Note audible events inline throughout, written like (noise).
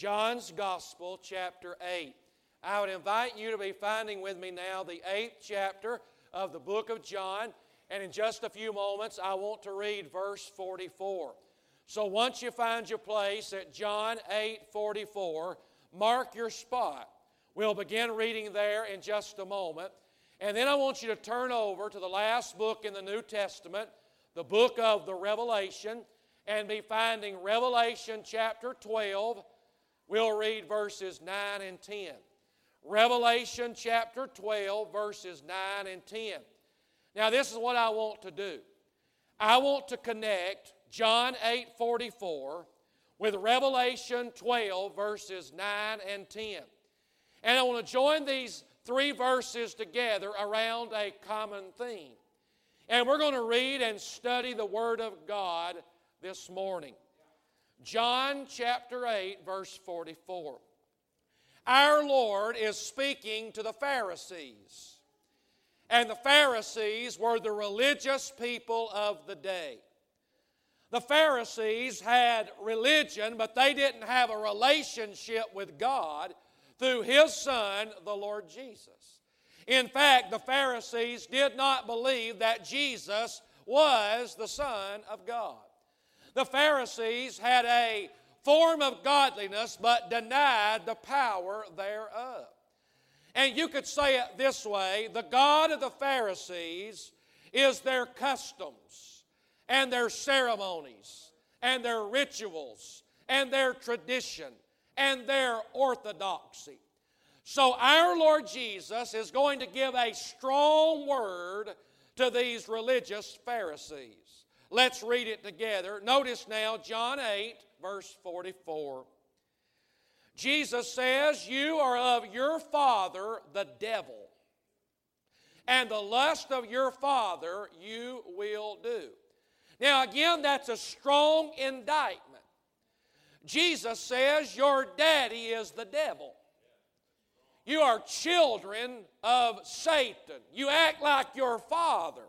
John's Gospel, chapter 8. I would invite you to be finding with me now the eighth chapter of the book of John, and in just a few moments, I want to read verse 44. So once you find your place at John 8 44, mark your spot. We'll begin reading there in just a moment. And then I want you to turn over to the last book in the New Testament, the book of the Revelation, and be finding Revelation chapter 12. We'll read verses 9 and 10. Revelation chapter 12, verses 9 and 10. Now, this is what I want to do. I want to connect John 8 44 with Revelation 12, verses 9 and 10. And I want to join these three verses together around a common theme. And we're going to read and study the Word of God this morning. John chapter 8, verse 44. Our Lord is speaking to the Pharisees. And the Pharisees were the religious people of the day. The Pharisees had religion, but they didn't have a relationship with God through His Son, the Lord Jesus. In fact, the Pharisees did not believe that Jesus was the Son of God. The Pharisees had a form of godliness but denied the power thereof. And you could say it this way the God of the Pharisees is their customs and their ceremonies and their rituals and their tradition and their orthodoxy. So, our Lord Jesus is going to give a strong word to these religious Pharisees. Let's read it together. Notice now John 8, verse 44. Jesus says, You are of your father, the devil, and the lust of your father you will do. Now, again, that's a strong indictment. Jesus says, Your daddy is the devil. You are children of Satan. You act like your father.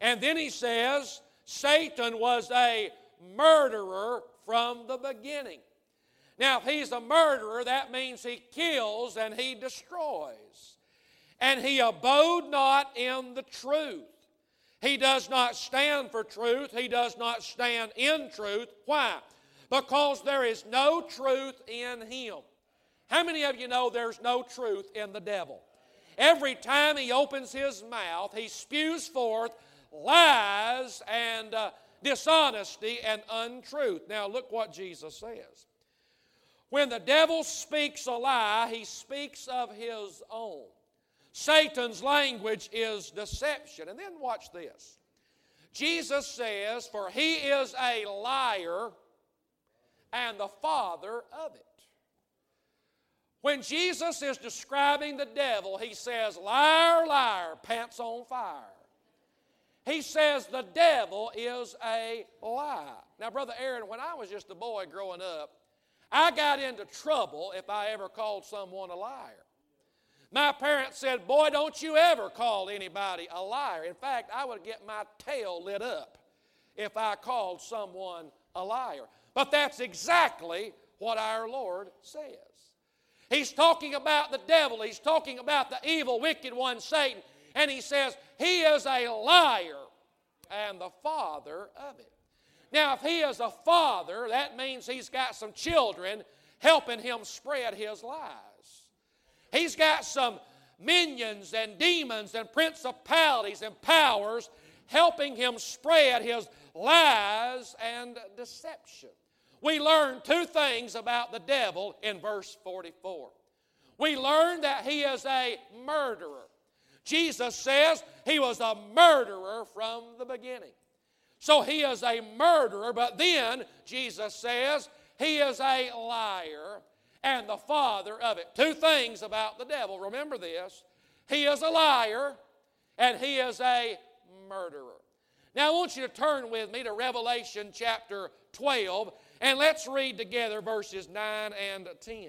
And then he says, Satan was a murderer from the beginning. Now, if he's a murderer, that means he kills and he destroys. And he abode not in the truth. He does not stand for truth. He does not stand in truth. Why? Because there is no truth in him. How many of you know there's no truth in the devil? Every time he opens his mouth, he spews forth lies and uh, dishonesty and untruth. Now, look what Jesus says. When the devil speaks a lie, he speaks of his own. Satan's language is deception. And then watch this. Jesus says, For he is a liar and the father of it. When Jesus is describing the devil, he says, Liar, liar, pants on fire. He says the devil is a lie. Now, Brother Aaron, when I was just a boy growing up, I got into trouble if I ever called someone a liar. My parents said, Boy, don't you ever call anybody a liar. In fact, I would get my tail lit up if I called someone a liar. But that's exactly what our Lord says. He's talking about the devil, he's talking about the evil, wicked one, Satan, and he says, He is a liar and the father of it. Now, if he is a father, that means he's got some children helping him spread his lies. He's got some minions and demons and principalities and powers helping him spread his lies and deception. We learn two things about the devil in verse 44. We learn that he is a murderer. Jesus says he was a murderer from the beginning. So he is a murderer, but then Jesus says he is a liar and the father of it. Two things about the devil. Remember this he is a liar and he is a murderer. Now, I want you to turn with me to Revelation chapter 12 and let's read together verses 9 and 10.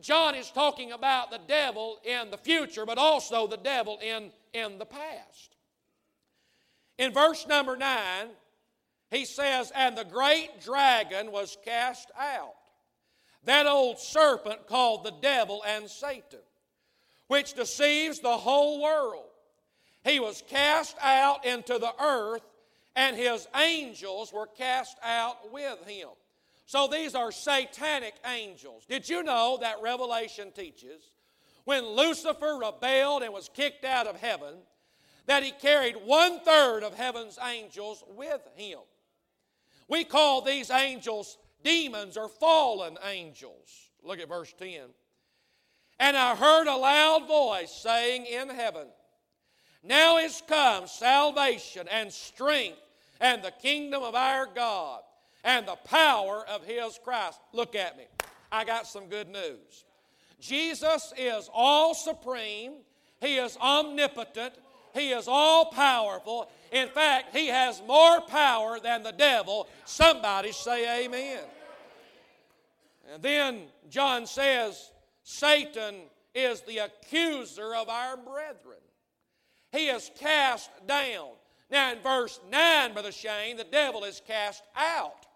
John is talking about the devil in the future, but also the devil in, in the past. In verse number 9, he says, And the great dragon was cast out that old serpent called the devil and Satan, which deceives the whole world. He was cast out into the earth, and his angels were cast out with him. So these are satanic angels. Did you know that Revelation teaches when Lucifer rebelled and was kicked out of heaven, that he carried one third of heaven's angels with him? We call these angels demons or fallen angels. Look at verse 10. And I heard a loud voice saying in heaven, Now is come salvation and strength and the kingdom of our God and the power of his Christ. Look at me. I got some good news. Jesus is all supreme, he is omnipotent, he is all powerful. In fact, he has more power than the devil. Somebody say amen. And then John says, Satan is the accuser of our brethren. He is cast down. Now, in verse 9, Brother Shane, the devil is cast out.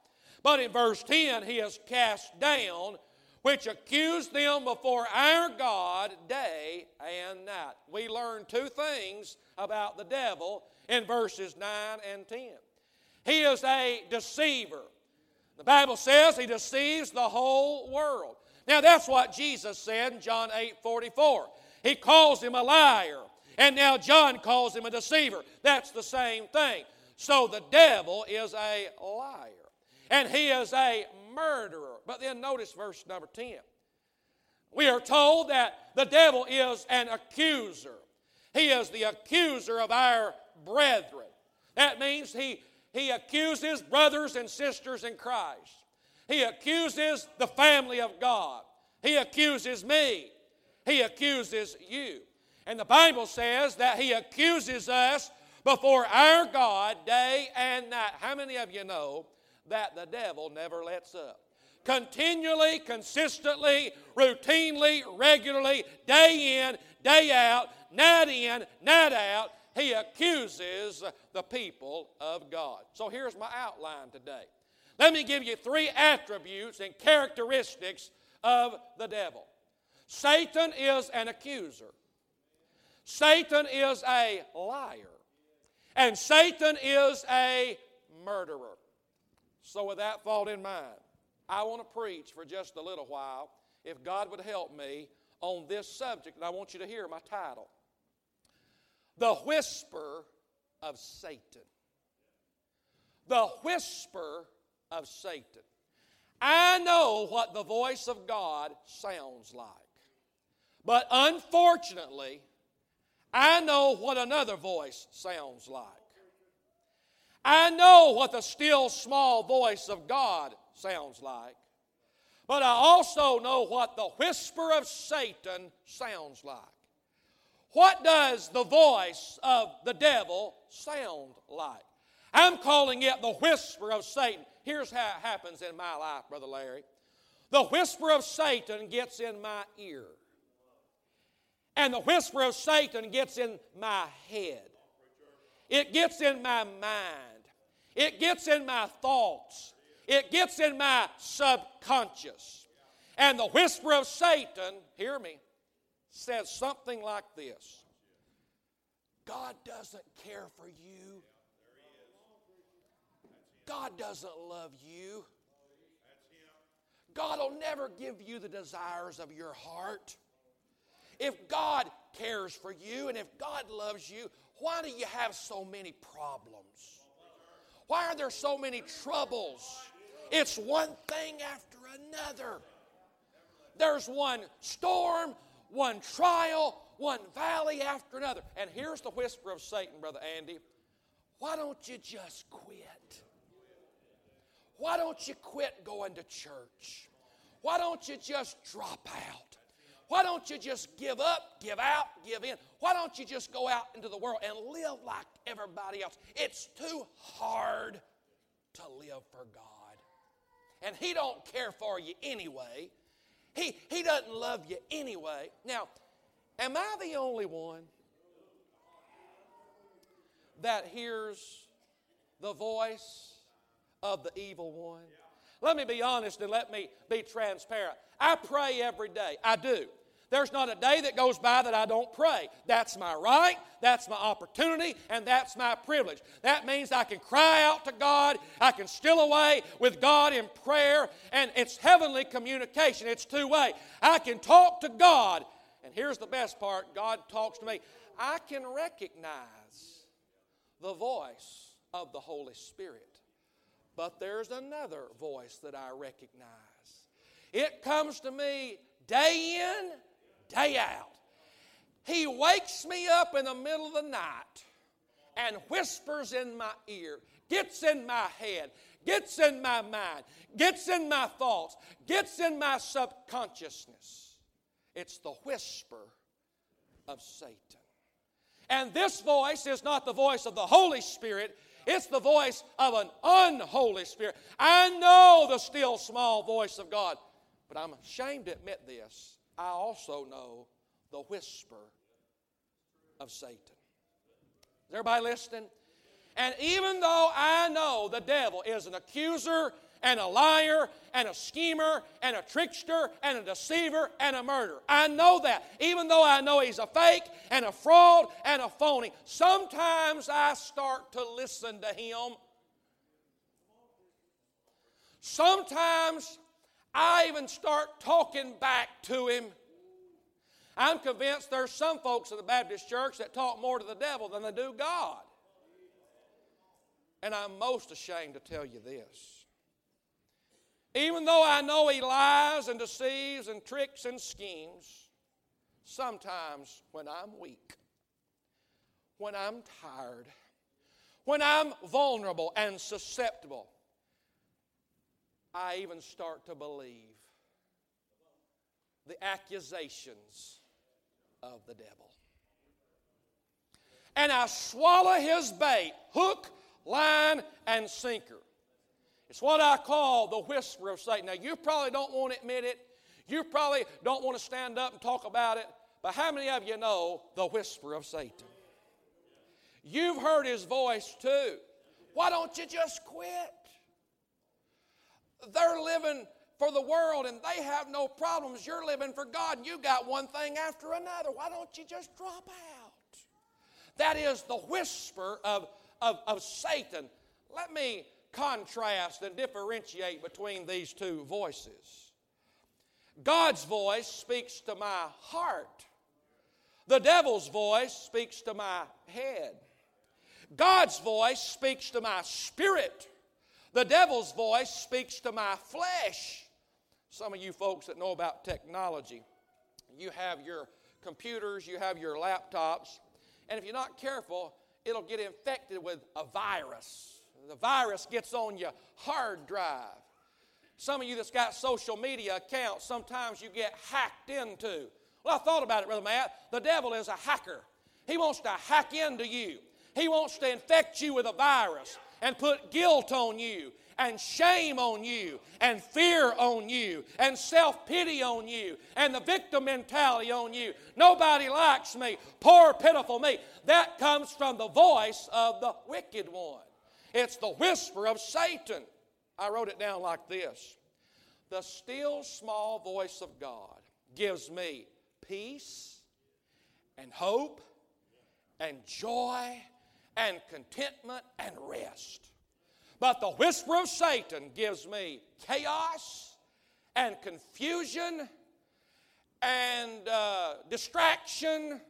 But in verse 10, he is cast down which accused them before our God day and night. We learn two things about the devil in verses 9 and 10. He is a deceiver. The Bible says he deceives the whole world. Now that's what Jesus said in John 8 44. He calls him a liar. And now John calls him a deceiver. That's the same thing. So the devil is a liar. And he is a murderer. But then notice verse number 10. We are told that the devil is an accuser. He is the accuser of our brethren. That means he, he accuses brothers and sisters in Christ. He accuses the family of God. He accuses me. He accuses you. And the Bible says that he accuses us before our God day and night. How many of you know that the devil never lets up. Continually, consistently, routinely, regularly, day in, day out, night in, night out, he accuses the people of God. So here's my outline today. Let me give you three attributes and characteristics of the devil. Satan is an accuser. Satan is a liar. And Satan is a murderer. So, with that thought in mind, I want to preach for just a little while, if God would help me, on this subject. And I want you to hear my title The Whisper of Satan. The Whisper of Satan. I know what the voice of God sounds like. But unfortunately, I know what another voice sounds like. I know what the still small voice of God sounds like, but I also know what the whisper of Satan sounds like. What does the voice of the devil sound like? I'm calling it the whisper of Satan. Here's how it happens in my life, Brother Larry. The whisper of Satan gets in my ear. And the whisper of Satan gets in my head. It gets in my mind. It gets in my thoughts, it gets in my subconscious. And the whisper of Satan, hear me, says something like this God doesn't care for you. God doesn't love you. God will never give you the desires of your heart. If God cares for you and if God loves you, why do you have so many problems? Why are there so many troubles? It's one thing after another. There's one storm, one trial, one valley after another. And here's the whisper of Satan, Brother Andy. Why don't you just quit? Why don't you quit going to church? Why don't you just drop out? Why don't you just give up, give out, give in? Why don't you just go out into the world and live like everybody else? It's too hard to live for God. And He don't care for you anyway. He, he doesn't love you anyway. Now, am I the only one that hears the voice of the evil one? Let me be honest and let me be transparent. I pray every day. I do. There's not a day that goes by that I don't pray. That's my right, that's my opportunity, and that's my privilege. That means I can cry out to God, I can still away with God in prayer, and it's heavenly communication. It's two way. I can talk to God, and here's the best part God talks to me. I can recognize the voice of the Holy Spirit. But there's another voice that I recognize. It comes to me day in day out. He wakes me up in the middle of the night and whispers in my ear, gets in my head, gets in my mind, gets in my thoughts, gets in my subconsciousness. It's the whisper of Satan. And this voice is not the voice of the Holy Spirit, it's the voice of an unholy spirit. I know the still small voice of God, but I'm ashamed to admit this. I also know the whisper of Satan. Is everybody listening? And even though I know the devil is an accuser and a liar and a schemer and a trickster and a deceiver and a murderer, I know that. Even though I know he's a fake and a fraud and a phony, sometimes I start to listen to him. Sometimes I even start talking back to him. I'm convinced there's some folks in the Baptist church that talk more to the devil than they do God. And I'm most ashamed to tell you this. Even though I know he lies and deceives and tricks and schemes, sometimes when I'm weak, when I'm tired, when I'm vulnerable and susceptible, I even start to believe the accusations of the devil. And I swallow his bait, hook, line, and sinker. It's what I call the whisper of Satan. Now, you probably don't want to admit it. You probably don't want to stand up and talk about it. But how many of you know the whisper of Satan? You've heard his voice too. Why don't you just quit? They're living for the world and they have no problems. You're living for God and you got one thing after another. Why don't you just drop out? That is the whisper of, of, of Satan. Let me contrast and differentiate between these two voices. God's voice speaks to my heart. The devil's voice speaks to my head. God's voice speaks to my spirit. The devil's voice speaks to my flesh. Some of you folks that know about technology, you have your computers, you have your laptops, and if you're not careful, it'll get infected with a virus. The virus gets on your hard drive. Some of you that's got social media accounts, sometimes you get hacked into. Well, I thought about it, Brother Matt. The devil is a hacker. He wants to hack into you. He wants to infect you with a virus and put guilt on you and shame on you and fear on you and self pity on you and the victim mentality on you. Nobody likes me. Poor, pitiful me. That comes from the voice of the wicked one. It's the whisper of Satan. I wrote it down like this The still small voice of God gives me peace and hope and joy and contentment and rest. But the whisper of Satan gives me chaos and confusion and uh, distraction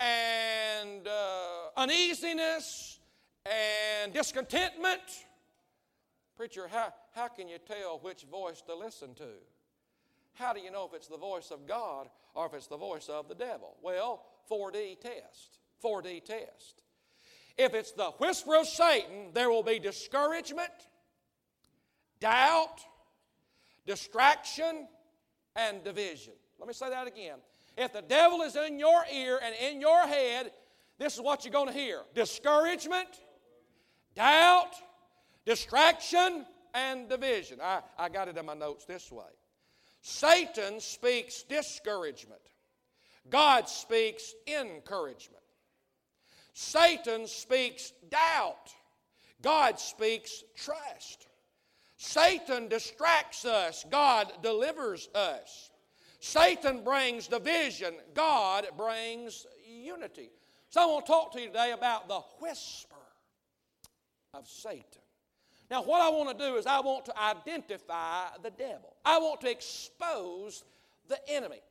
and uh, uneasiness and discontentment. Preacher, how, how can you tell which voice to listen to? How do you know if it's the voice of God or if it's the voice of the devil? Well, 4D test. 4D test. If it's the whisper of Satan, there will be discouragement, doubt, distraction, and division. Let me say that again. If the devil is in your ear and in your head, this is what you're going to hear discouragement, doubt, distraction, and division. I, I got it in my notes this way Satan speaks discouragement, God speaks encouragement. Satan speaks doubt, God speaks trust. Satan distracts us, God delivers us. Satan brings division, God brings unity. So I want to talk to you today about the whisper of Satan. Now, what I want to do is I want to identify the devil. I want to expose the enemy.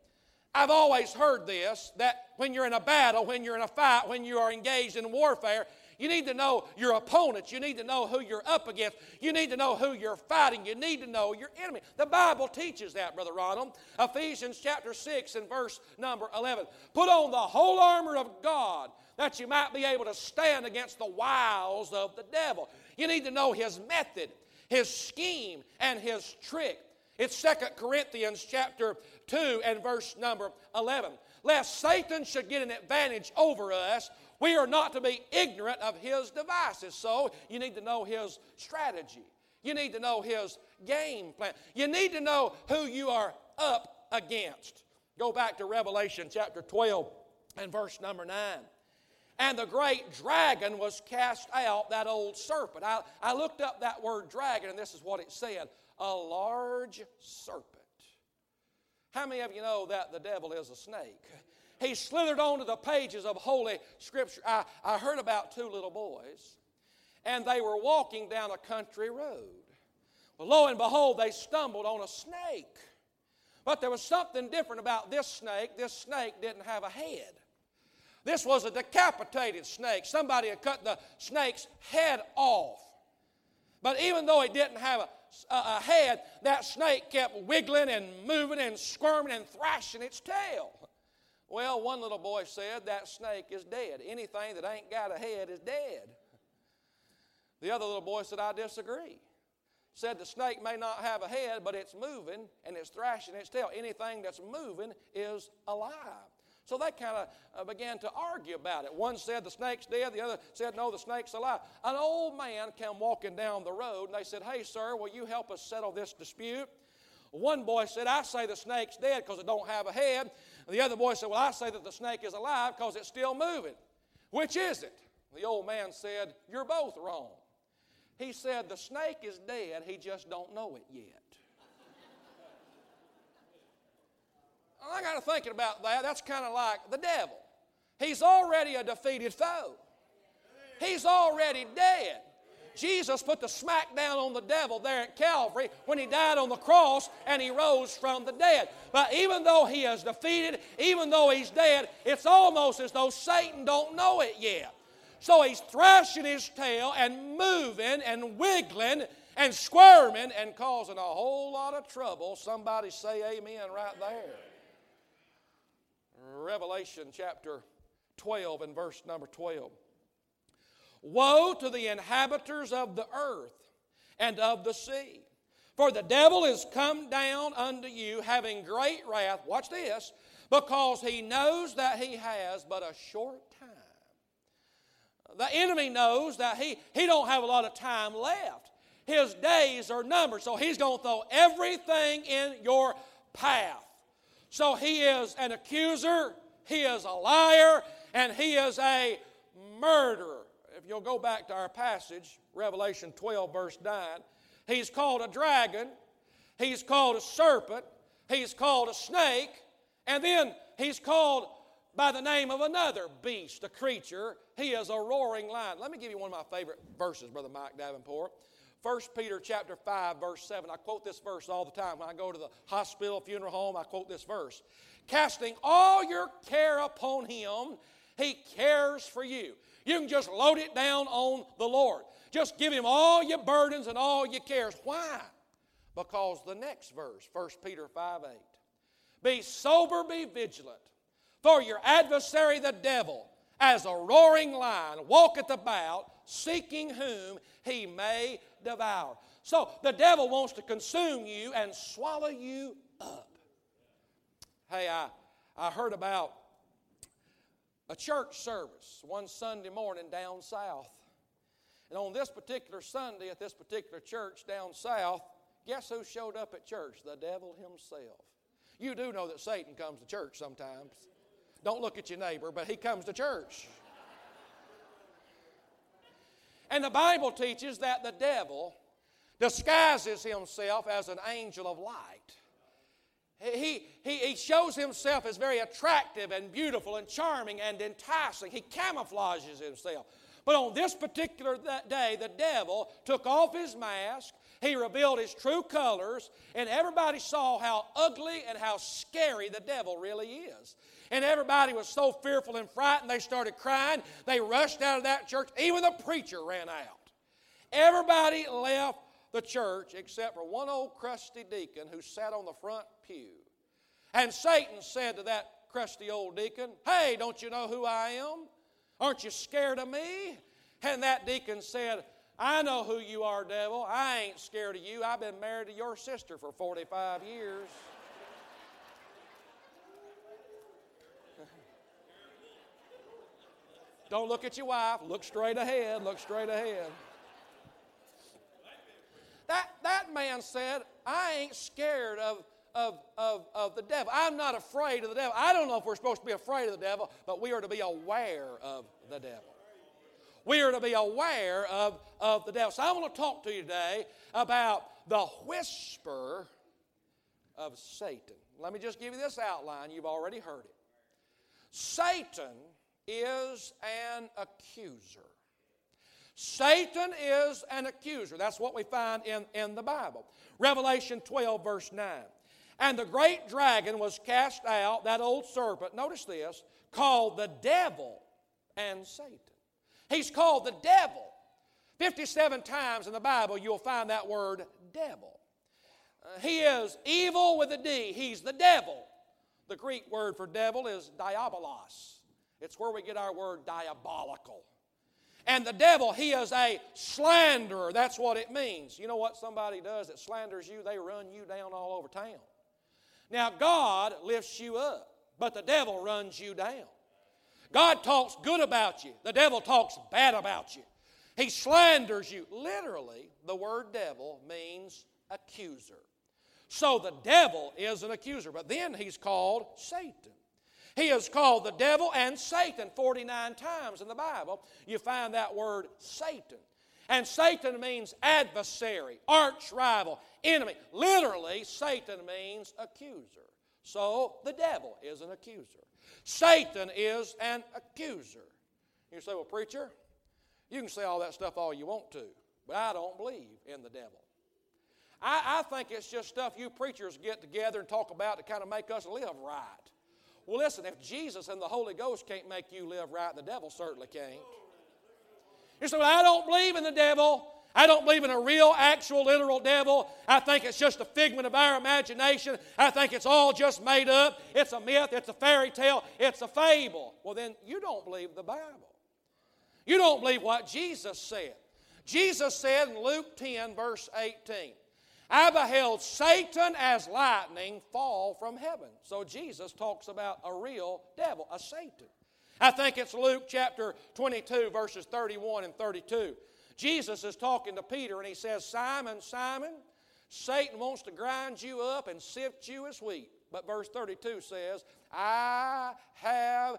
I've always heard this that when you're in a battle, when you're in a fight, when you are engaged in warfare, you need to know your opponents. You need to know who you're up against. You need to know who you're fighting. You need to know your enemy. The Bible teaches that, Brother Ronald. Ephesians chapter 6 and verse number 11. Put on the whole armor of God that you might be able to stand against the wiles of the devil. You need to know his method, his scheme, and his trick. It's Second Corinthians chapter 2 and verse number 11. Lest Satan should get an advantage over us, we are not to be ignorant of his devices. So you need to know his strategy. You need to know his game plan. You need to know who you are up against. Go back to Revelation chapter 12 and verse number 9. And the great dragon was cast out, that old serpent. I, I looked up that word dragon, and this is what it said a large serpent. How many of you know that the devil is a snake? he slithered onto the pages of Holy Scripture. I, I heard about two little boys, and they were walking down a country road. Well, lo and behold, they stumbled on a snake. But there was something different about this snake. This snake didn't have a head. This was a decapitated snake. Somebody had cut the snake's head off. But even though it didn't have a, Uh, uh, a, a head, that snake kept wiggling and moving and squirming and thrashing its tail. Well, one little boy said that snake is dead. Anything that ain't got a head is dead. The other little boy said, I disagree. Said the snake may not have a head, but it's moving and it's thrashing its tail. Anything that's moving is alive. So they kind of uh, began to argue about it. One said the snake's dead, the other said no, the snake's alive. An old man came walking down the road and they said, Hey, sir, will you help us settle this dispute? One boy said, I say the snake's dead because it don't have a head. And the other boy said, Well, I say that the snake is alive because it's still moving. Which is it? The old man said, You're both wrong. He said, The snake is dead, he just don't know it yet. I got to thinking about that. That's kind of like the devil. He's already a defeated foe. He's already dead. Jesus put the smack down on the devil there at Calvary when he died on the cross and he rose from the dead. But even though he is defeated, even though he's dead, it's almost as though Satan don't know it yet. So he's thrashing his tail and moving and wiggling and squirming and causing a whole lot of trouble. Somebody say amen right there. Revelation chapter 12 and verse number 12. Woe to the inhabitants of the earth and of the sea. For the devil is come down unto you, having great wrath, watch this, because he knows that he has but a short time. The enemy knows that he, he don't have a lot of time left. His days are numbered, so he's going to throw everything in your path. So he is an accuser, he is a liar, and he is a murderer if you'll go back to our passage, Revelation 12, verse 9, he's called a dragon, he's called a serpent, he's called a snake, and then he's called by the name of another beast, a creature. He is a roaring lion. Let me give you one of my favorite verses, Brother Mike Davenport. 1 Peter chapter 5, verse 7. I quote this verse all the time. When I go to the hospital, funeral home, I quote this verse. Casting all your care upon him, he cares for you. You can just load it down on the Lord. Just give Him all your burdens and all your cares. Why? Because the next verse, 1 Peter 5 8. Be sober, be vigilant, for your adversary the devil, as a roaring lion, walketh about, seeking whom he may devour. So the devil wants to consume you and swallow you up. Hey, I, I heard about a church service one Sunday morning down south. And on this particular Sunday at this particular church down south, guess who showed up at church? The devil himself. You do know that Satan comes to church sometimes. Don't look at your neighbor, but he comes to church. And the Bible teaches that the devil disguises himself as an angel of light. He, he, he shows himself as very attractive and beautiful and charming and enticing. He camouflages himself. But on this particular day, the devil took off his mask, he revealed his true colors, and everybody saw how ugly and how scary the devil really is. And everybody was so fearful and frightened, they started crying. They rushed out of that church. Even the preacher ran out. Everybody left the church except for one old crusty deacon who sat on the front pew. And Satan said to that crusty old deacon, Hey, don't you know who I am? Aren't you scared of me? And that deacon said, I know who you are, devil. I ain't scared of you. I've been married to your sister for 45 years. Don't look at your wife. Look straight ahead. Look straight ahead. That, that man said, I ain't scared of, of, of, of the devil. I'm not afraid of the devil. I don't know if we're supposed to be afraid of the devil, but we are to be aware of the devil. We are to be aware of, of the devil. So I want to talk to you today about the whisper of Satan. Let me just give you this outline. You've already heard it. Satan is an accuser. Satan is an accuser. That's what we find in, in the Bible. Revelation 12, verse 9. And the great dragon was cast out, that old serpent, notice this, called the devil and Satan. He's called the devil. 57 times in the Bible you'll find that word devil. Uh, he is evil with a D. He's the devil. The Greek word for devil is diabolos. It's where we get our word diabolical. And the devil, he is a slanderer. That's what it means. You know what somebody does that slanders you? They run you down all over town. Now, God lifts you up, but the devil runs you down. God talks good about you, the devil talks bad about you. He slanders you. Literally, the word devil means accuser. So the devil is an accuser, but then he's called Satan. He is called the devil and Satan 49 times in the Bible. You find that word Satan. And Satan means adversary, arch rival, enemy. Literally, Satan means accuser. So the devil is an accuser. Satan is an accuser. You say, well, preacher, you can say all that stuff all you want to, but I don't believe in the devil. I, I think it's just stuff you preachers get together and talk about to kind of make us live right. Well, listen, if Jesus and the Holy Ghost can't make you live right, the devil certainly can't. You say, well, I don't believe in the devil. I don't believe in a real, actual, literal devil. I think it's just a figment of our imagination. I think it's all just made up. It's a myth, it's a fairy tale, it's a fable. Well, then you don't believe the Bible. You don't believe what Jesus said. Jesus said in Luke 10, verse 18, I beheld Satan as lightning fall from heaven. So Jesus talks about a real devil, a Satan. I think it's Luke chapter 22, verses 31 and 32. Jesus is talking to Peter and he says, Simon, Simon, Satan wants to grind you up and sift you as wheat. But verse 32 says, I have.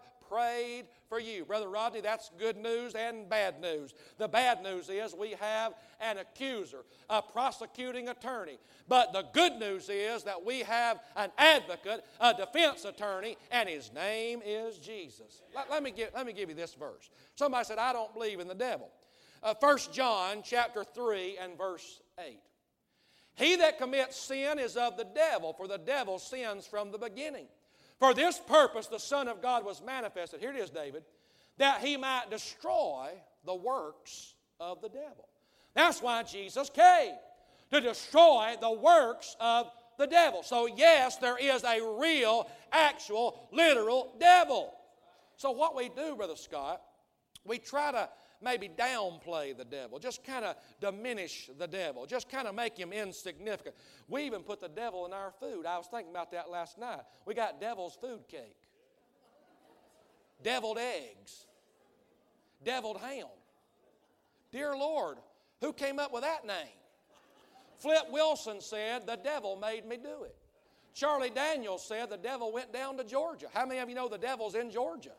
Brother Rodney, that's good news and bad news. The bad news is we have an accuser, a prosecuting attorney. But the good news is that we have an advocate, a defense attorney, and his name is Jesus. Let, let me, give, let me give you this verse. Somebody said, I don't believe in the devil. Uh, 1 John chapter 3 and verse 8. He that commits sin is of the devil, for the devil sins from the beginning. For this purpose the Son of God was manifested. Here it is, David, that he might destroy the works of the devil. That's why Jesus came, to destroy the works of the devil. So, yes, there is a real, actual, literal devil. So, what we do, Brother Scott, we try to maybe downplay the devil, just kind of diminish the devil, just kind of make him insignificant. We even put the devil in our food. I was thinking about that last night. We got devil's food cake, deviled eggs, deviled ham. Dear Lord, who came up with that name? Flip Wilson said, The devil made me do it. Charlie Daniels said, The devil went down to Georgia. How many of you know the devil's in Georgia?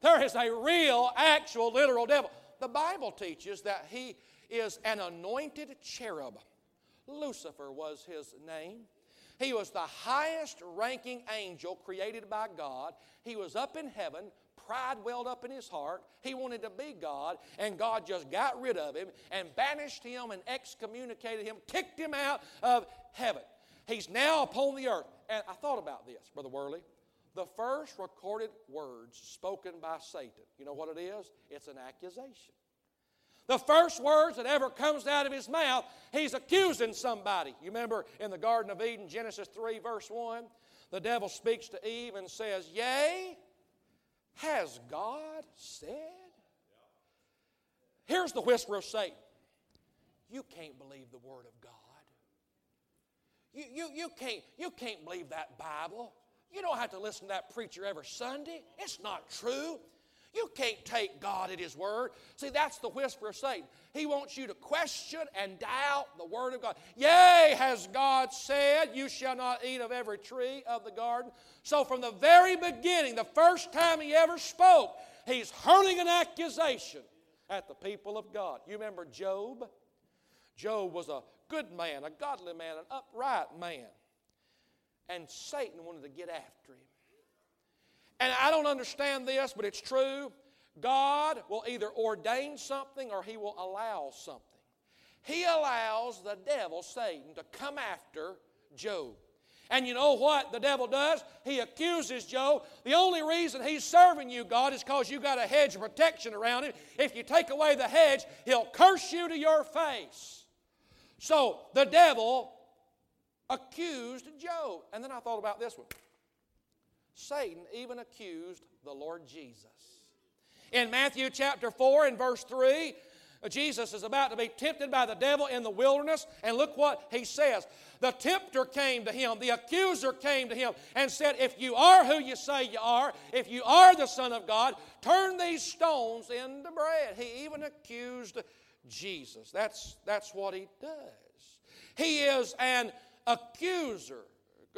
There is a real, actual, literal devil. The Bible teaches that he is an anointed cherub. Lucifer was his name. He was the highest ranking angel created by God. He was up in heaven. Pride welled up in his heart. He wanted to be God, and God just got rid of him and banished him and excommunicated him, kicked him out of heaven. He's now upon the earth. And I thought about this, Brother Worley. The first recorded words spoken by Satan, you know what it is? It's an accusation. The first words that ever comes out of his mouth, he's accusing somebody. You remember in the Garden of Eden, Genesis 3, verse 1, the devil speaks to Eve and says, Yea, has God said? Here's the whisper of Satan. You can't believe the Word of God. You, you, you, can't, you can't believe that Bible. You don't have to listen to that preacher every Sunday. It's not true. You can't take God at His word. See, that's the whisper of Satan. He wants you to question and doubt the word of God. Yea, has God said, You shall not eat of every tree of the garden. So, from the very beginning, the first time He ever spoke, He's hurling an accusation at the people of God. You remember Job? Job was a good man, a godly man, an upright man. And Satan wanted to get after him. And I don't understand this, but it's true. God will either ordain something or He will allow something. He allows the devil, Satan, to come after Job. And you know what the devil does? He accuses Job. The only reason he's serving you, God, is because you got a hedge of protection around him. If you take away the hedge, he'll curse you to your face. So the devil accused Job. And then I thought about this one. Satan even accused the Lord Jesus. In Matthew chapter 4 and verse 3, Jesus is about to be tempted by the devil in the wilderness, and look what he says. The tempter came to him, the accuser came to him, and said, If you are who you say you are, if you are the Son of God, turn these stones into bread. He even accused Jesus. That's, that's what he does. He is an accuser.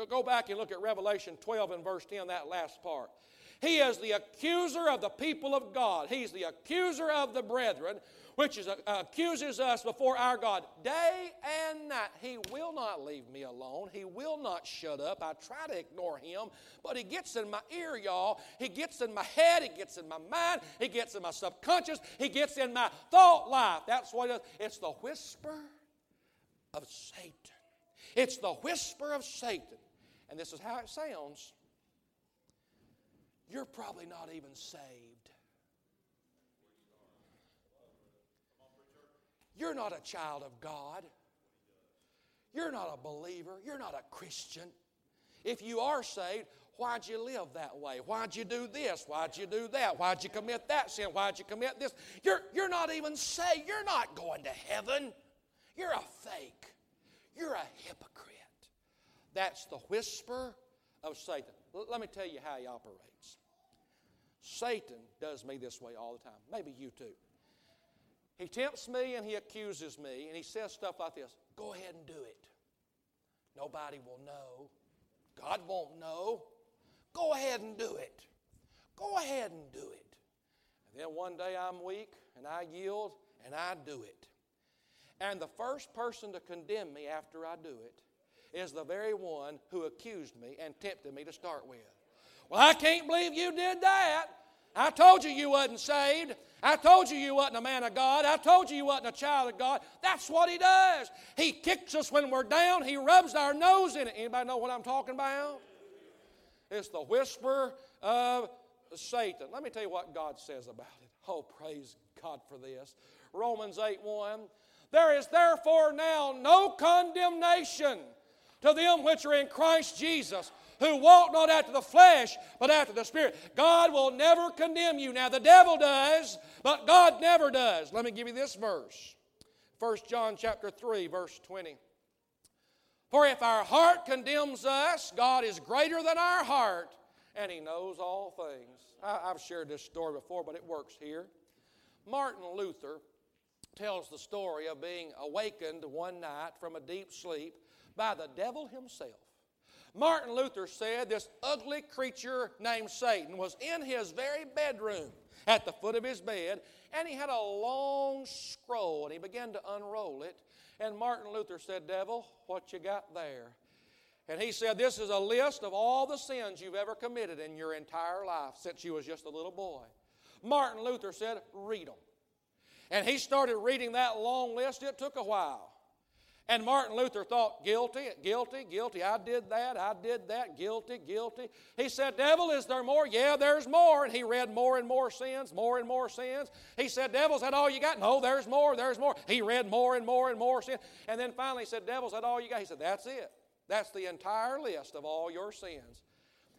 Go back and look at Revelation 12 and verse 10, that last part. He is the accuser of the people of God. He's the accuser of the brethren, which is, uh, accuses us before our God day and night. He will not leave me alone. He will not shut up. I try to ignore him, but he gets in my ear, y'all. He gets in my head. He gets in my mind. He gets in my subconscious. He gets in my thought life. That's what it is. It's the whisper of Satan. It's the whisper of Satan. And this is how it sounds. You're probably not even saved. You're not a child of God. You're not a believer. You're not a Christian. If you are saved, why'd you live that way? Why'd you do this? Why'd you do that? Why'd you commit that sin? Why'd you commit this? You're, you're not even saved. You're not going to heaven. You're a fake. You're a hypocrite. That's the whisper of Satan. Let me tell you how he operates. Satan does me this way all the time. Maybe you too. He tempts me and he accuses me and he says stuff like this Go ahead and do it. Nobody will know. God won't know. Go ahead and do it. Go ahead and do it. And then one day I'm weak and I yield and I do it. And the first person to condemn me after I do it is the very one who accused me and tempted me to start with. Well, I can't believe you did that. I told you you wasn't saved. I told you you wasn't a man of God. I told you you wasn't a child of God. That's what he does. He kicks us when we're down. He rubs our nose in it. Anybody know what I'm talking about? It's the whisper of Satan. Let me tell you what God says about it. Oh, praise God for this. Romans 8 1. There is therefore now no condemnation to them which are in Christ Jesus, who walk not after the flesh, but after the Spirit. God will never condemn you. Now, the devil does, but God never does. Let me give you this verse 1 John chapter 3, verse 20. For if our heart condemns us, God is greater than our heart, and He knows all things. I, have shared this story before, but it works here. Martin Luther tells the story of being awakened one night from a deep sleep by the devil himself. Martin Luther said this ugly creature named Satan was in his very bedroom. at the foot of his bed, and he had a long scroll, and he began to unroll it. And Martin Luther said, Devil, what you got there? And he said, This is a list of all the sins you've ever committed in your entire life since you was just a little boy. Martin Luther said, Read them. And he started reading that long list. It took a while. And Martin Luther thought, guilty, guilty, guilty. I did that, I did that, guilty, guilty. He said, Devil, is there more? Yeah, there's more. And he read more and more sins, more and more sins. He said, Devil, is that all you got? No, there's more, there's more. He read more and more and more sins. And then finally he said, Devil, is that all you got? He said, That's it. That's the entire list of all your sins.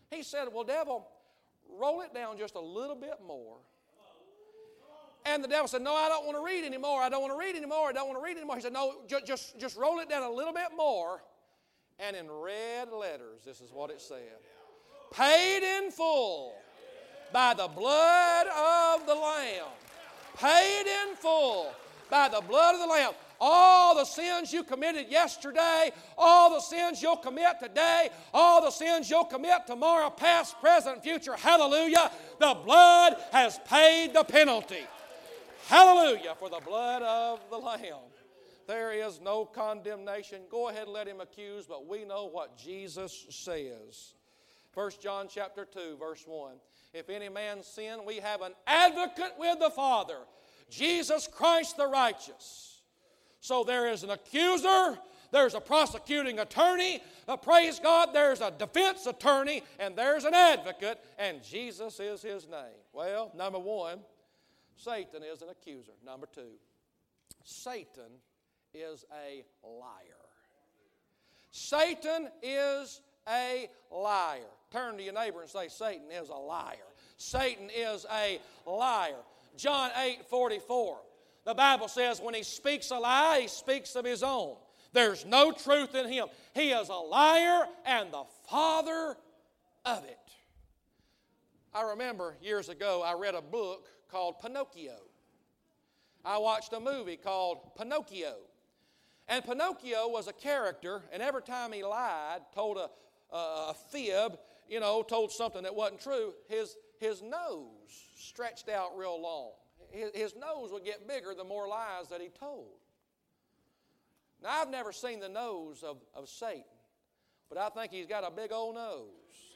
He said, Well, devil, roll it down just a little bit more. And the devil said, No, I don't want to read anymore. I don't want to read anymore. I don't want to read anymore. He said, No, just, just, just roll it down a little bit more. And in red letters, this is what it said Paid in full by the blood of the Lamb. Paid in full by the blood of the Lamb all the sins you committed yesterday, all the sins you'll commit today, all the sins you'll commit tomorrow, past, present, future. Hallelujah. The blood has paid the penalty. Hallelujah for the blood of the Lamb. There is no condemnation. Go ahead and let him accuse, but we know what Jesus says. 1 John chapter 2, verse 1. If any man sin, we have an advocate with the Father, Jesus Christ the righteous. So there is an accuser, there's a prosecuting attorney, uh, praise God, there's a defense attorney, and there's an advocate, and Jesus is his name. Well, number one, Satan is an accuser. Number two, Satan is a liar. Satan is a liar. Turn to your neighbor and say, Satan is a liar. Satan is a liar. John 8 44. The Bible says when he speaks a lie, he speaks of his own. There's no truth in him. He is a liar and the father of it. I remember years ago, I read a book called Pinocchio. I watched a movie called Pinocchio. And Pinocchio was a character, and every time he lied, told a, a, fib, you know, told something that wasn't true, his, his nose stretched out real long his, his nose would get bigger the more lies that he told. Now, I've never seen the nose of, of Satan, but I think he's got a big old nose.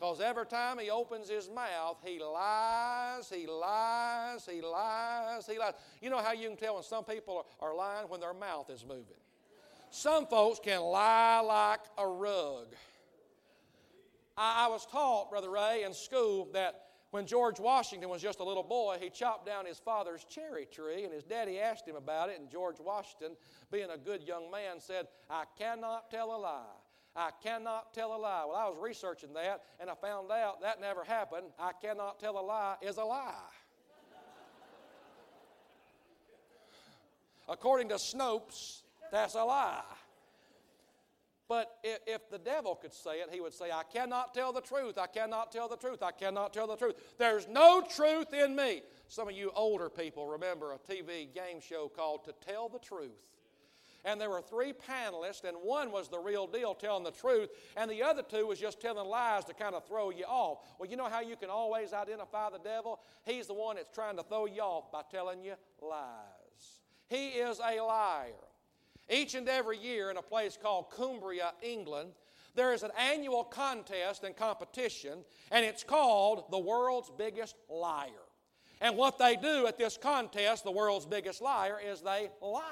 Because every time he opens his mouth, he lies, he lies, he lies, he lies. You know how you can tell when some people are, lying when their mouth is moving? Some folks can lie like a rug. I, I was taught, Brother Ray, in school that when George Washington was just a little boy, he chopped down his father's cherry tree, and his daddy asked him about it. And George Washington, being a good young man, said, I cannot tell a lie. I cannot tell a lie. Well, I was researching that, and I found out that never happened. I cannot tell a lie is a lie. (laughs) According to Snopes, that's a lie. But if the devil could say it, he would say, I cannot tell the truth. I cannot tell the truth. I cannot tell the truth. There's no truth in me. Some of you older people remember a TV game show called To Tell the Truth. And there were three panelists, and one was the real deal, telling the truth, and the other two was just telling lies to kind of throw you off. Well, you know how you can always identify the devil? He's the one that's trying to throw you off by telling you lies. He is a liar. Each and every year in a place called Cumbria, England, there is an annual contest and competition, and it's called the world's biggest liar. And what they do at this contest, the world's biggest liar, is they lie.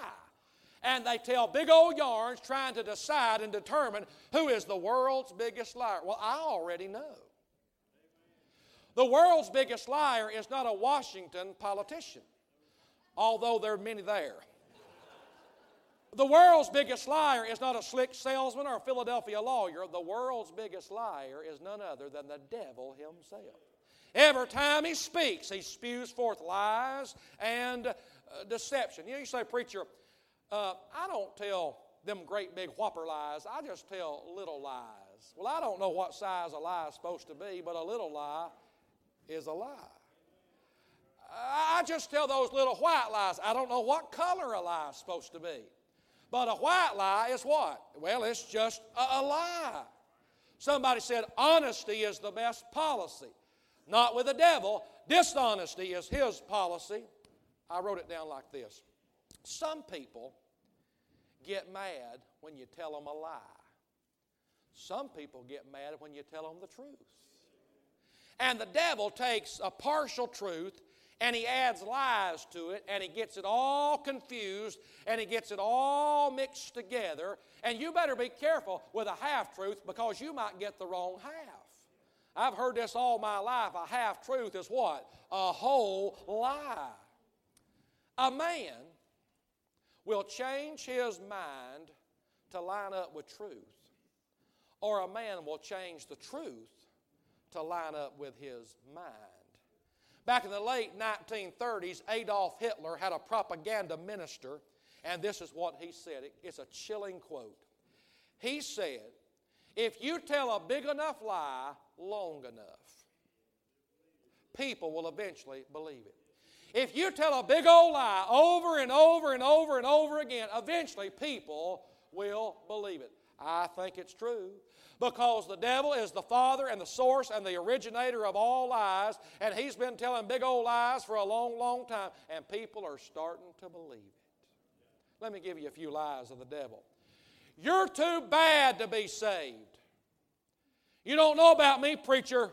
And they tell big old yarns trying to decide and determine who is the world's biggest liar. Well, I already know. The world's biggest liar is not a Washington politician, although there are many there. The world's biggest liar is not a slick salesman or a Philadelphia lawyer. The world's biggest liar is none other than the devil himself. Every time he speaks, he spews forth lies and uh, deception. You know, you say, Preacher, uh, I don't tell them great big whopper lies, I just tell little lies. Well, I don't know what size a lie is supposed to be, but a little lie is a lie. I just tell those little white lies. I don't know what color a lie is supposed to be. But a white lie is what? Well, it's just a, a lie. Somebody said honesty is the best policy. Not with the devil. Dishonesty is his policy. I wrote it down like this Some people get mad when you tell them a lie. Some people get mad when you tell them the truth. And the devil takes a partial truth and he adds lies to it and he gets it all confused and he gets it all mixed together. And you better be careful with a half truth because you might get the wrong half. I've heard this all my life. A half truth is what? A whole lie. A man will change his mind to line up with truth, or a man will change the truth to line up with his mind. Back in the late 1930s, Adolf Hitler had a propaganda minister, and this is what he said. It's a chilling quote. He said, If you tell a big enough lie long enough, people will eventually believe it. If you tell a big old lie over and over and over and over again, eventually people will believe it. I think it's true because the devil is the father and the source and the originator of all lies, and he's been telling big old lies for a long, long time, and people are starting to believe it. Let me give you a few lies of the devil. You're too bad to be saved. You don't know about me, preacher.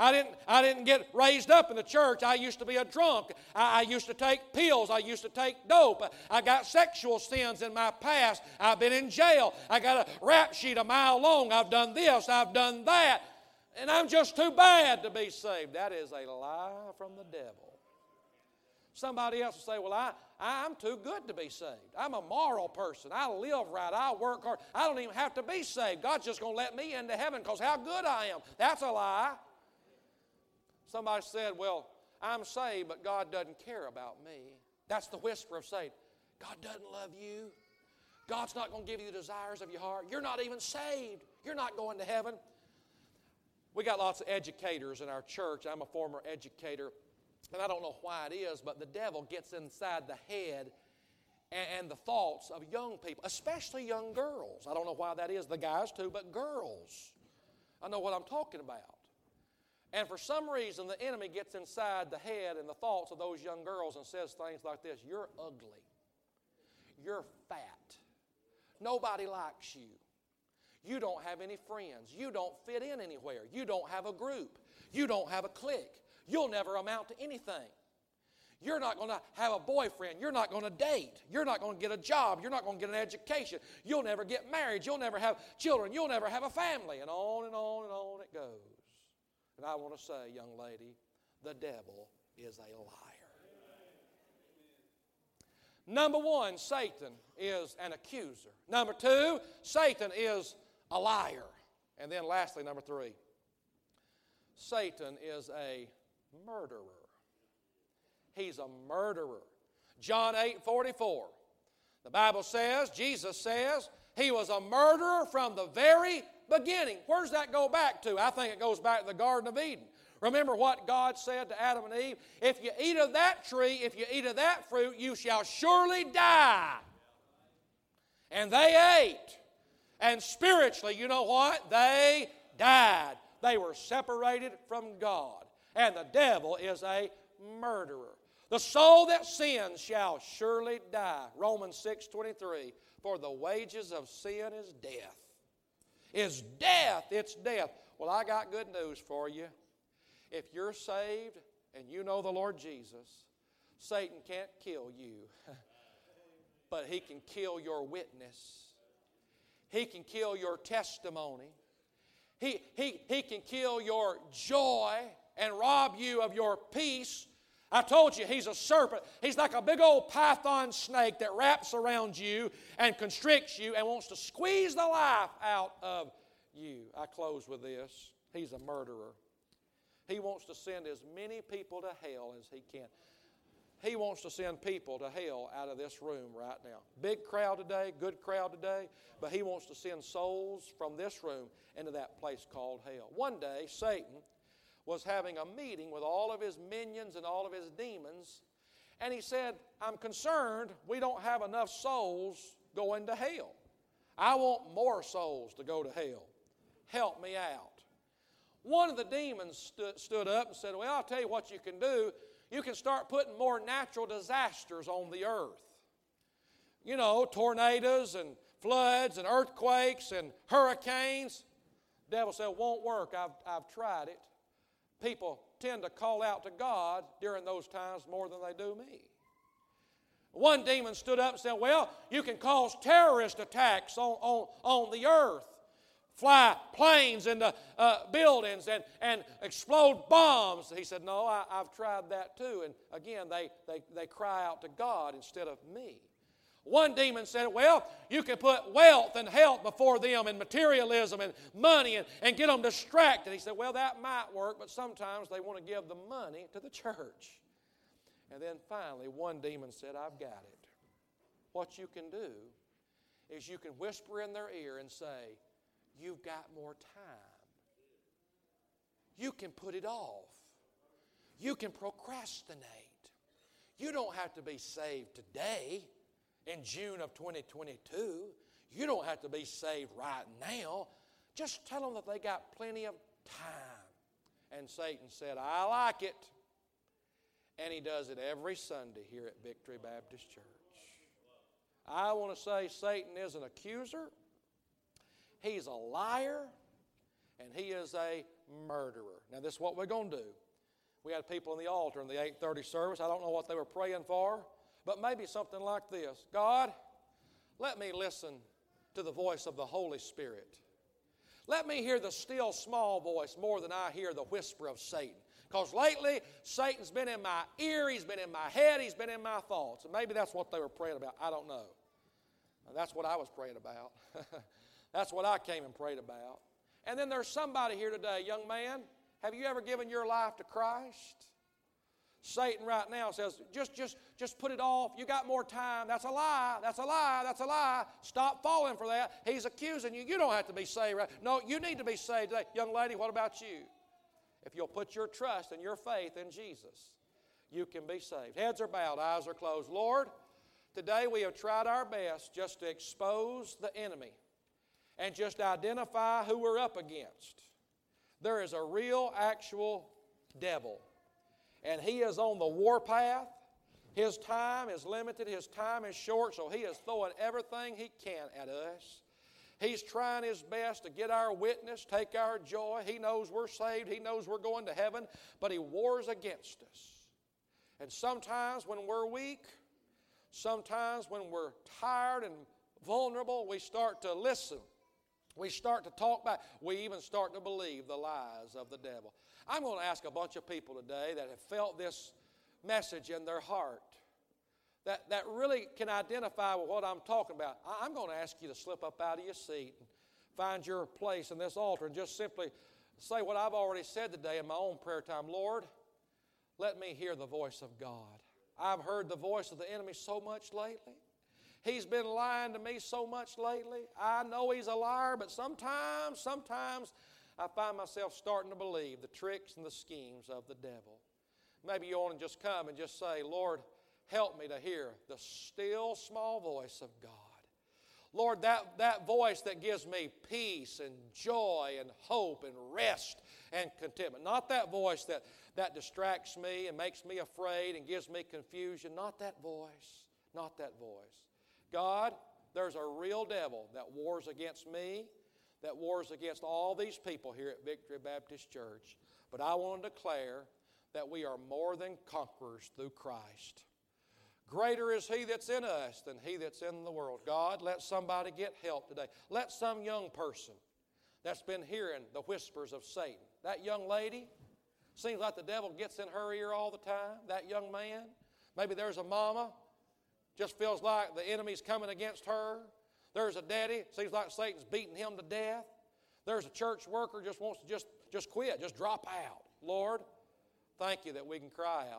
I didn't, I didn't get raised up in the church. I used to be a drunk. I, I, used to take pills. I used to take dope. I got sexual sins in my past. I've been in jail. I got a rap sheet a mile long. I've done this. I've done that. And I'm just too bad to be saved. That is a lie from the devil. Somebody else will say, Well, I, I'm too good to be saved. I'm a moral person. I live right. I work hard. I don't even have to be saved. God's just going to let me into heaven because how good I am. That's a lie. Somebody said, Well, I'm saved, but God doesn't care about me. That's the whisper of Satan. God doesn't love you. God's not going to give you the desires of your heart. You're not even saved. You're not going to heaven. We got lots of educators in our church. I'm a former educator, and I don't know why it is, but the devil gets inside the head and, the thoughts of young people, especially young girls. I don't know why that is, the guys too, but girls. I know what I'm talking about. And for some reason, the enemy gets inside the head and the thoughts of those young girls and says things like this You're ugly. You're fat. Nobody likes you. You don't have any friends. You don't fit in anywhere. You don't have a group. You don't have a clique. You'll never amount to anything. You're not going to have a boyfriend. You're not going to date. You're not going to get a job. You're not going to get an education. You'll never get married. You'll never have children. You'll never have a family. And on and on and on it goes. And I want to say, young lady, the devil is a liar. Number one, Satan is an accuser. Number two, Satan is a liar. And then lastly, number three, Satan is a murderer. He's a murderer. John 8 44. The Bible says, Jesus says, he was a murderer from the very beginning. Where does that go back to? I think it goes back to the Garden of Eden. Remember what God said to Adam and Eve? If you eat of that tree, if you eat of that fruit, you shall surely die. And they ate. And spiritually, you know what? They died. They were separated from God. And the devil is a murderer. The soul that sins shall surely die. Romans 6 23. For the wages of sin is death is death. It's death. Well, I got good news for you. If you're saved and you know the Lord Jesus, Satan can't kill you, (laughs) but he can kill your witness. He can kill your testimony. He, he, he can kill your joy and rob you of your peace I told you, he's a serpent. He's like a big old python snake that wraps around you and constricts you and wants to squeeze the life out of you. I close with this. He's a murderer. He wants to send as many people to hell as he can. He wants to send people to hell out of this room right now. Big crowd today, good crowd today, but he wants to send souls from this room into that place called hell. One day, Satan was having a meeting with all of his minions and all of his demons. And he said, I'm concerned we don't have enough souls going to hell. I want more souls to go to hell. Help me out. One of the demons stood up and said, Well, I'll tell you what you can do. You can start putting more natural disasters on the earth. You know, tornadoes and floods and earthquakes and hurricanes. The devil said, Won't work. I've, I've tried it. People tend to call out to God during those times more than they do me. One demon stood up and said, Well, you can cause terrorist attacks on, on, on the earth, fly planes into uh, buildings, and, and explode bombs. He said, No, I, have tried that too. And again, they, they, they cry out to God instead of me. One demon said, Well, you can put wealth and health before them and materialism and money and, and get them distracted. He said, Well, that might work, but sometimes they want to give the money to the church. And then finally, one demon said, I've got it. What you can do is you can whisper in their ear and say, You've got more time. You can put it off. You can procrastinate. You don't have to be saved today in June of 2022. You don't have to be saved right now. Just tell them that they got plenty of time. And Satan said, I like it. And he does it every Sunday here at Victory Baptist Church. I want to say Satan is an accuser, he's a liar, and he is a murderer. Now, this is what we're going to do. We had people in the altar in the 8:30 service. I don't know what they were praying for, but maybe something like this. God, let me listen to the voice of the Holy Spirit. Let me hear the still small voice more than I hear the whisper of Satan. Because lately, Satan's been in my ear, he's been in my head, he's been in my thoughts. And maybe that's what they were praying about. I don't know. That's what I was praying about. (laughs) that's what I came and prayed about. And then there's somebody here today, young man, have you ever given your life to Christ? Satan right now says, just, just, just put it off. You got more time. That's a lie. That's a lie. That's a lie. Stop falling for that. He's accusing you. You don't have to be saved. Right? No, you need to be saved today. Young lady, what about you? If you'll put your trust and your faith in Jesus, you can be saved. Heads are bowed, eyes are closed. Lord, today we have tried our best just to expose the enemy and just identify who we're up against. There is a real, actual devil, and he is on the warpath. His time is limited, his time is short, so he is throwing everything he can at us. He's trying his best to get our witness, take our joy. He knows we're saved, he knows we're going to heaven, but he wars against us. And sometimes when we're weak, sometimes when we're tired and vulnerable, we start to listen. We start to talk back. We even start to believe the lies of the devil. I'm going to ask a bunch of people today that have felt this message in their heart that, that really can identify with what I'm talking about, I'm going to ask you to slip up out of your seat and find your place in this altar and just simply say what I've already said today in my own prayer time Lord, let me hear the voice of God. I've heard the voice of the enemy so much lately. He's been lying to me so much lately. I know he's a liar, but sometimes, sometimes I find myself starting to believe the tricks and the schemes of the devil. Maybe you want to just come and just say, Lord, help me to hear the still small voice of God. Lord, that, that voice that gives me peace and joy and hope and rest and contentment. Not that voice that, that distracts me and makes me afraid and gives me confusion. Not that voice. Not that voice. God, there's a real devil that wars against me, that wars against all these people here at Victory Baptist Church. But I want to declare that we are more than conquerors through Christ. Greater is He that's in us than He that's in the world. God, let somebody get help today. Let some young person that's been hearing the whispers of Satan, that young lady, seems like the devil gets in her ear all the time, that young man. Maybe there's a mama, just feels like the enemy's coming against her. There's a daddy, seems like Satan's beating him to death. There's a church worker just wants to just, just quit, just drop out. Lord, thank you that we can cry out